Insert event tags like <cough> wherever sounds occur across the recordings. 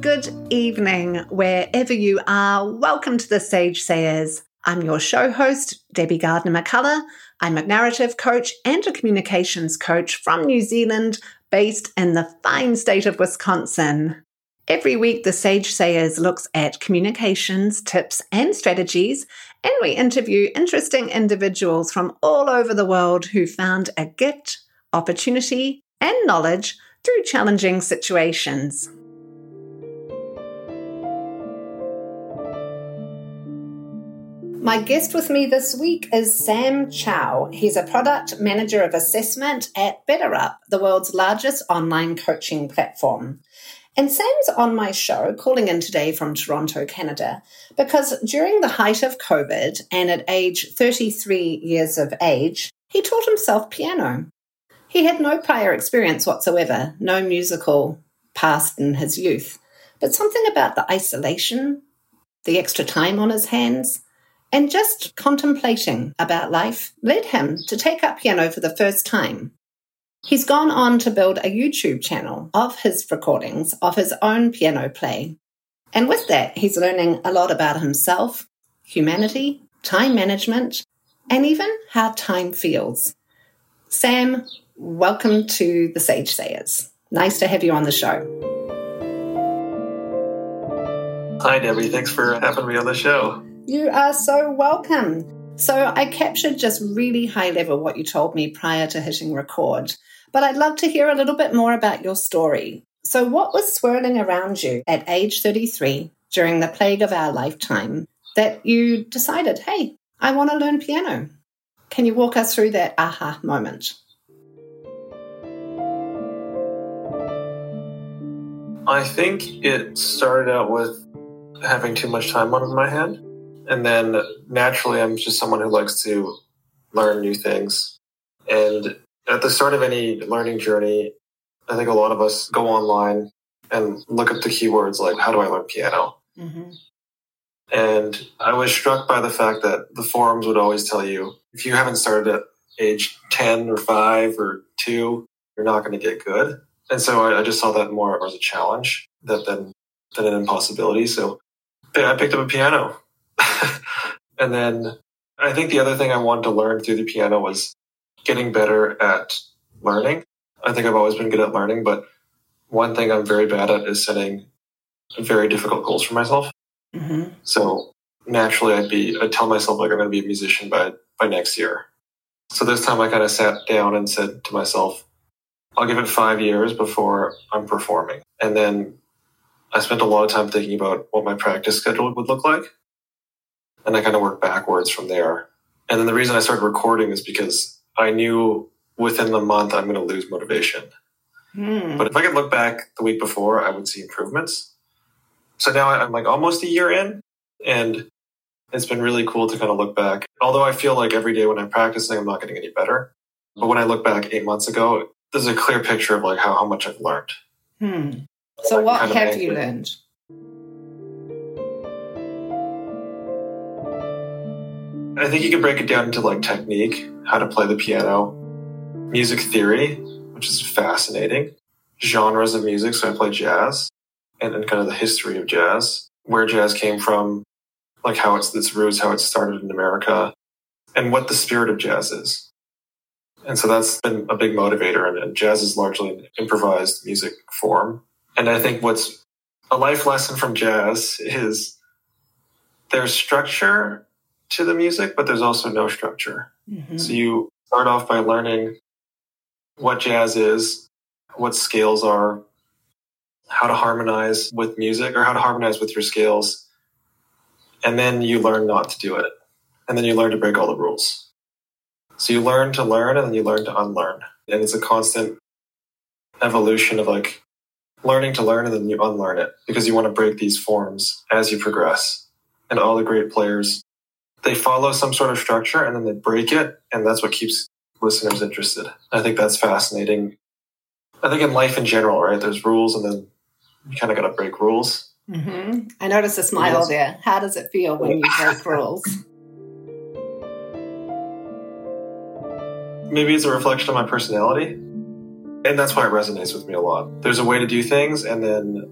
good evening, wherever you are. Welcome to the Sage Sayers. I'm your show host, Debbi Gardner McCullough. I'm a narrative coach and a communications coach from New Zealand, based in the fine state of Wisconsin. Every week, the Sage Sayers looks at communications, tips, and strategies, and we interview interesting individuals from all over the world who found a gift, opportunity, and knowledge through challenging situations. My guest with me this week is Sam Chow. He's a product manager of assessment at BetterUp, the world's largest online coaching platform. And Sam's on my show, calling in today from Toronto, Canada, because during the height of COVID and at age 33 years of age, he taught himself piano. He had no prior experience whatsoever, no musical past in his youth, but something about the isolation, the extra time on his hands, and just contemplating about life led him to take up piano for the first time. He's gone on to build a YouTube channel of his recordings of his own piano play. And with that, he's learning a lot about himself, humanity, time management, and even how time feels. Sam, welcome to the Sage Sayers. Nice to have you on the show. Hi, Debbi. Thanks for having me on the show. You are so welcome. So, I captured just really high level what you told me prior to hitting record, but I'd love to hear a little bit more about your story. So, what was swirling around you at age 33 during the plague of our lifetime that you decided, hey, I want to learn piano? Can you walk us through that aha moment? I think it started out with having too much time on my hand. And then naturally, I'm just someone who likes to learn new things. And at the start of any learning journey, I think a lot of us go online and look up the keywords like, how do I learn piano? Mm-hmm. And I was struck by the fact that the forums would always tell you if you haven't started at age 10 or 5 or 2, you're not going to get good. And so I, I just saw that more as a challenge than, than, than an impossibility. So I picked up a piano <laughs> and then I think the other thing I wanted to learn through the piano was getting better at learning. I think I've always been good at learning, but one thing I'm very bad at is setting very difficult goals for myself. Mm-hmm. So naturally, I'd be I'd tell myself like I'm going to be a musician by by next year. So this time, I kind of sat down and said to myself, I'll give it five years before I'm performing, and then I spent a lot of time thinking about what my practice schedule would look like and I kind of worked backwards from there. And then the reason I started recording is because I knew within the month I'm going to lose motivation. Hmm. But if I could look back the week before, I would see improvements. So now I'm like almost a year in, and it's been really cool to kind of look back. Although I feel like every day when I'm practicing, I'm not getting any better. But when I look back eight months ago, there's a clear picture of like how, how much I've learned. Hmm. So, what have you learned? I think you can break it down into like technique, how to play the piano, music theory, which is fascinating, genres of music. So I play jazz and, and kind of the history of jazz, where jazz came from, like how it's its roots, how it started in America, and what the spirit of jazz is. And so that's been a big motivator. And, and jazz is largely an improvised music form. And I think what's a life lesson from jazz is there's structure to the music, but there's also no structure. Mm-hmm. So you start off by learning what jazz is, what scales are, how to harmonize with music or how to harmonize with your scales. And then you learn not to do it. And then you learn to break all the rules. So you learn to learn and then you learn to unlearn. And it's a constant evolution of like learning to learn and then you unlearn it because you want to break these forms as you progress. And all the great players they follow some sort of structure and then they break it, and that's what keeps listeners interested. I think that's fascinating. I think in life in general, right? There's rules, and then you kind of got to break rules. Mm-hmm. I noticed a smile yes. there. How does it feel when you break <laughs> rules? Maybe it's a reflection of my personality. And that's why it resonates with me a lot. There's a way to do things, and then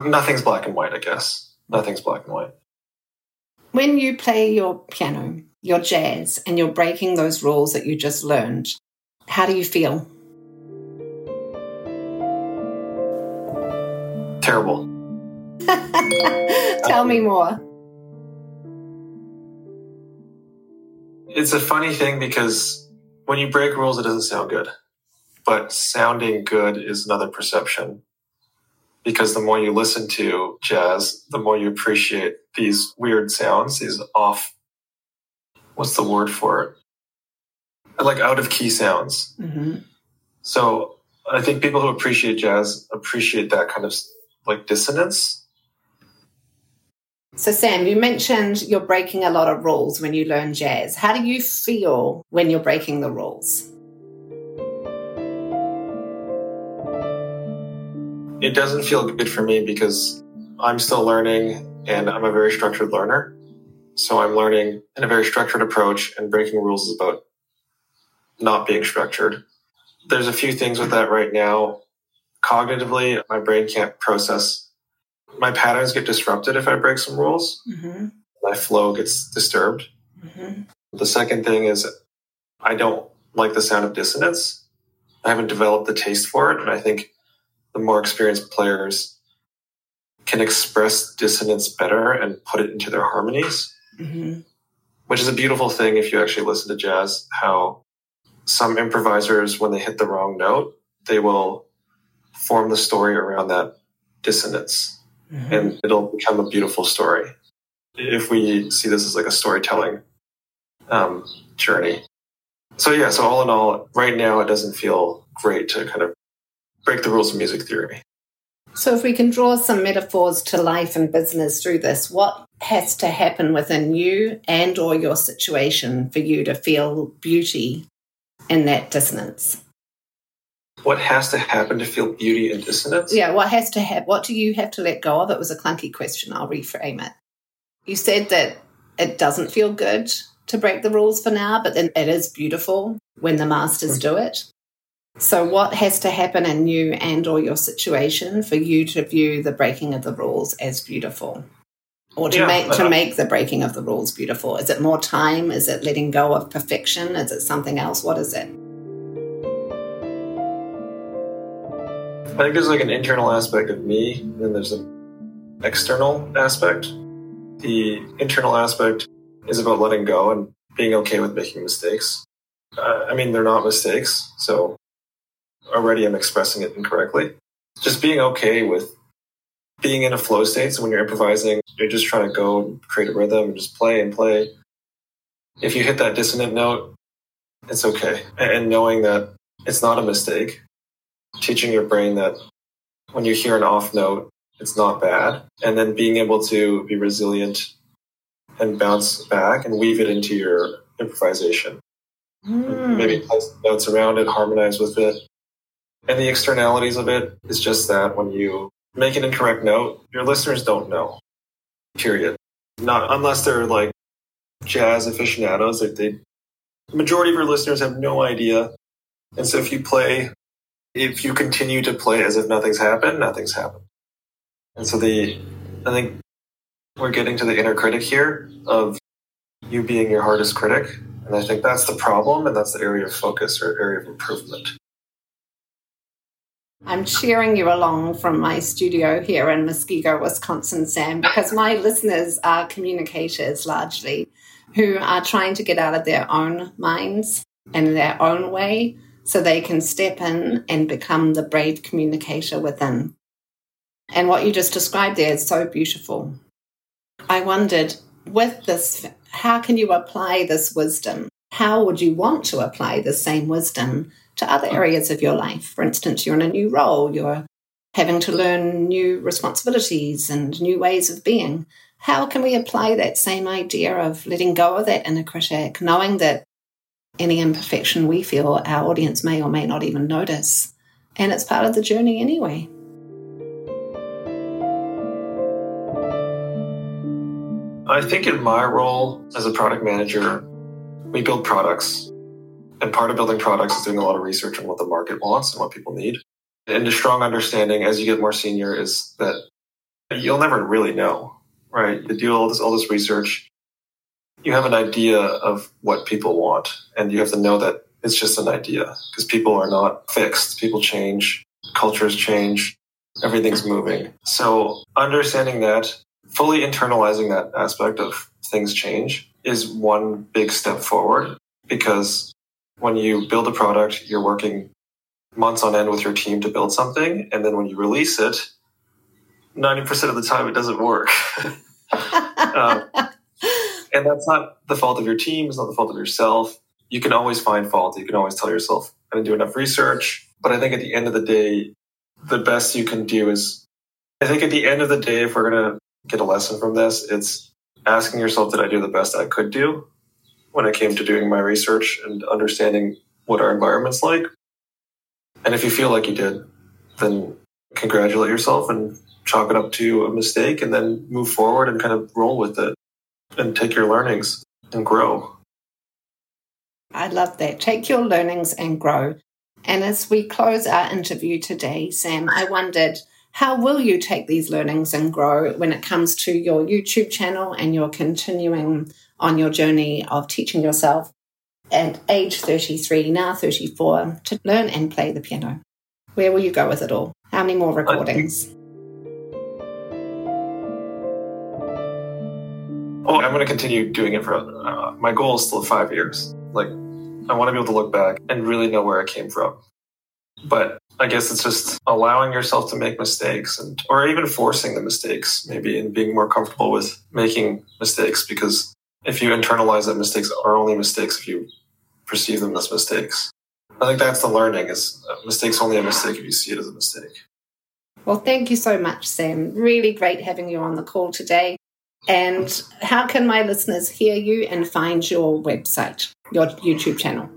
nothing's black and white, I guess. Nothing's black and white. When you play your piano, your jazz, and you're breaking those rules that you just learned, how do you feel? Terrible. <laughs> Tell me um, more. It's a funny thing because when you break rules, it doesn't sound good. But sounding good is another perception. Because the more you listen to jazz, the more you appreciate these weird sounds, these off, what's the word for it? Like out of key sounds. Mm-hmm. So I think people who appreciate jazz appreciate that kind of like dissonance. So, Sam, you mentioned you're breaking a lot of rules when you learn jazz. How do you feel when you're breaking the rules? It doesn't feel good for me because I'm still learning and I'm a very structured learner. So I'm learning in a very structured approach, and breaking rules is about not being structured. There's a few things with that right now. Cognitively, my brain can't process. My patterns get disrupted if I break some rules. Mm-hmm. My flow gets disturbed. Mm-hmm. The second thing is I don't like the sound of dissonance. I haven't developed the taste for it. And I think the more experienced players can express dissonance better and put it into their harmonies, Mm-hmm. which is a beautiful thing if you actually listen to jazz. How some improvisers, when they hit the wrong note, they will form the story around that dissonance Mm-hmm. and it'll become a beautiful story if we see this as like a storytelling um, journey. So yeah, so all in all, right now it doesn't feel great to kind of break the rules of music theory. So, if we can draw some metaphors to life and business through this, what has to happen within you and or your situation for you to feel beauty in that dissonance? What has to happen to feel beauty and dissonance? Yeah, what has to have? What do you have to let go of? It was a clunky question. I'll reframe it. You said that it doesn't feel good to break the rules for now, but then it is beautiful when the masters hmm. do it. So, what has to happen in you and or your situation for you to view the breaking of the rules as beautiful, or to Yeah, make to uh, make the breaking of the rules beautiful? Is it more time? Is it letting go of perfection? Is it something else? What is it? I think there's like an internal aspect of me, and then there's an external aspect. The internal aspect is about letting go and being okay with making mistakes. Uh, I mean, they're not mistakes, so already I'm expressing it incorrectly. Just being okay with being in a flow state. So when you're improvising, you're just trying to go create a rhythm and just play and play. If you hit that dissonant note, it's okay. And knowing that it's not a mistake, teaching your brain that when you hear an off note, it's not bad. And then being able to be resilient and bounce back and weave it into your improvisation. Hmm. Maybe place notes around it, harmonize with it. And the externalities of it is just that when you make an incorrect note, your listeners don't know. Period. Not unless they're like jazz aficionados. Like they, the majority of your listeners have no idea. And so if you play, if you continue to play as if nothing's happened, nothing's happened. And so the, I think we're getting to the inner critic here of you being your hardest critic. And I think that's the problem, and that's the area of focus or area of improvement. I'm cheering you along from my studio here in Muskego, Wisconsin, Sam, because my listeners are communicators largely who are trying to get out of their own minds and their own way so they can step in and become the brave communicator within. And what you just described there is so beautiful. I wondered, with this, how can you apply this wisdom? How would you want to apply the same wisdom to other areas of your life? For instance, you're in a new role, you're having to learn new responsibilities and new ways of being. How can we apply that same idea of letting go of that inner critic, knowing that any imperfection we feel, our audience may or may not even notice? And it's part of the journey anyway. I think in my role as a product manager, we build products. And part of building products is doing a lot of research on what the market wants and what people need. And a strong understanding as you get more senior is that you'll never really know, right? You do all this, all this research. You have an idea of what people want, and you have to know that it's just an idea because people are not fixed. People change, cultures change, everything's moving. So understanding that, fully internalizing that aspect of things change is one big step forward because when you build a product, you're working months on end with your team to build something. And then when you release it, 90% of the time it doesn't work. <laughs> um, and that's not the fault of your team, it's not the fault of yourself. You can always find fault. You can always tell yourself, I didn't do enough research. But I think at the end of the day, the best you can do is, I think at the end of the day, if we're going to get a lesson from this, it's asking yourself, did I do the best I could do when it came to doing my research and understanding what our environment's like? And if you feel like you did, then congratulate yourself and chalk it up to a mistake and then move forward and kind of roll with it and take your learnings and grow. I love that. Take your learnings and grow. And as we close our interview today, Sam, I wondered how will you take these learnings and grow when it comes to your YouTube channel and you're continuing on your journey of teaching yourself at age 33, now 34, to learn and play the piano? Where will you go with it all? How many more recordings? Oh, I'm going to continue doing it for. Uh, my goal is still five years. Like, I want to be able to look back and really know where I came from. But I guess it's just allowing yourself to make mistakes and or even forcing the mistakes, maybe and being more comfortable with making mistakes because if you internalize that mistakes are only mistakes if you perceive them as mistakes. I think that's the learning is uh, mistakes only a mistake if you see it as a mistake. Well, thank you so much, Sam. Really great having you on the call today. And how can my listeners hear you and find your website, your YouTube channel?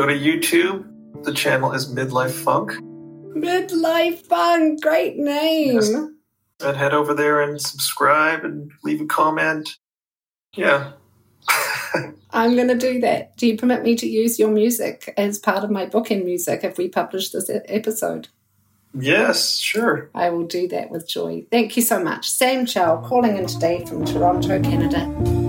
Go to YouTube. The channel is Midlife Funk. Midlife Funk, great name. Yes. And head over there and subscribe and leave a comment. Yeah. <laughs> I'm going to do that. Do you permit me to use your music as part of my book in music if we publish this episode? Yes, sure. I will do that with joy. Thank you so much. Sam Chow calling in today from Toronto, Canada.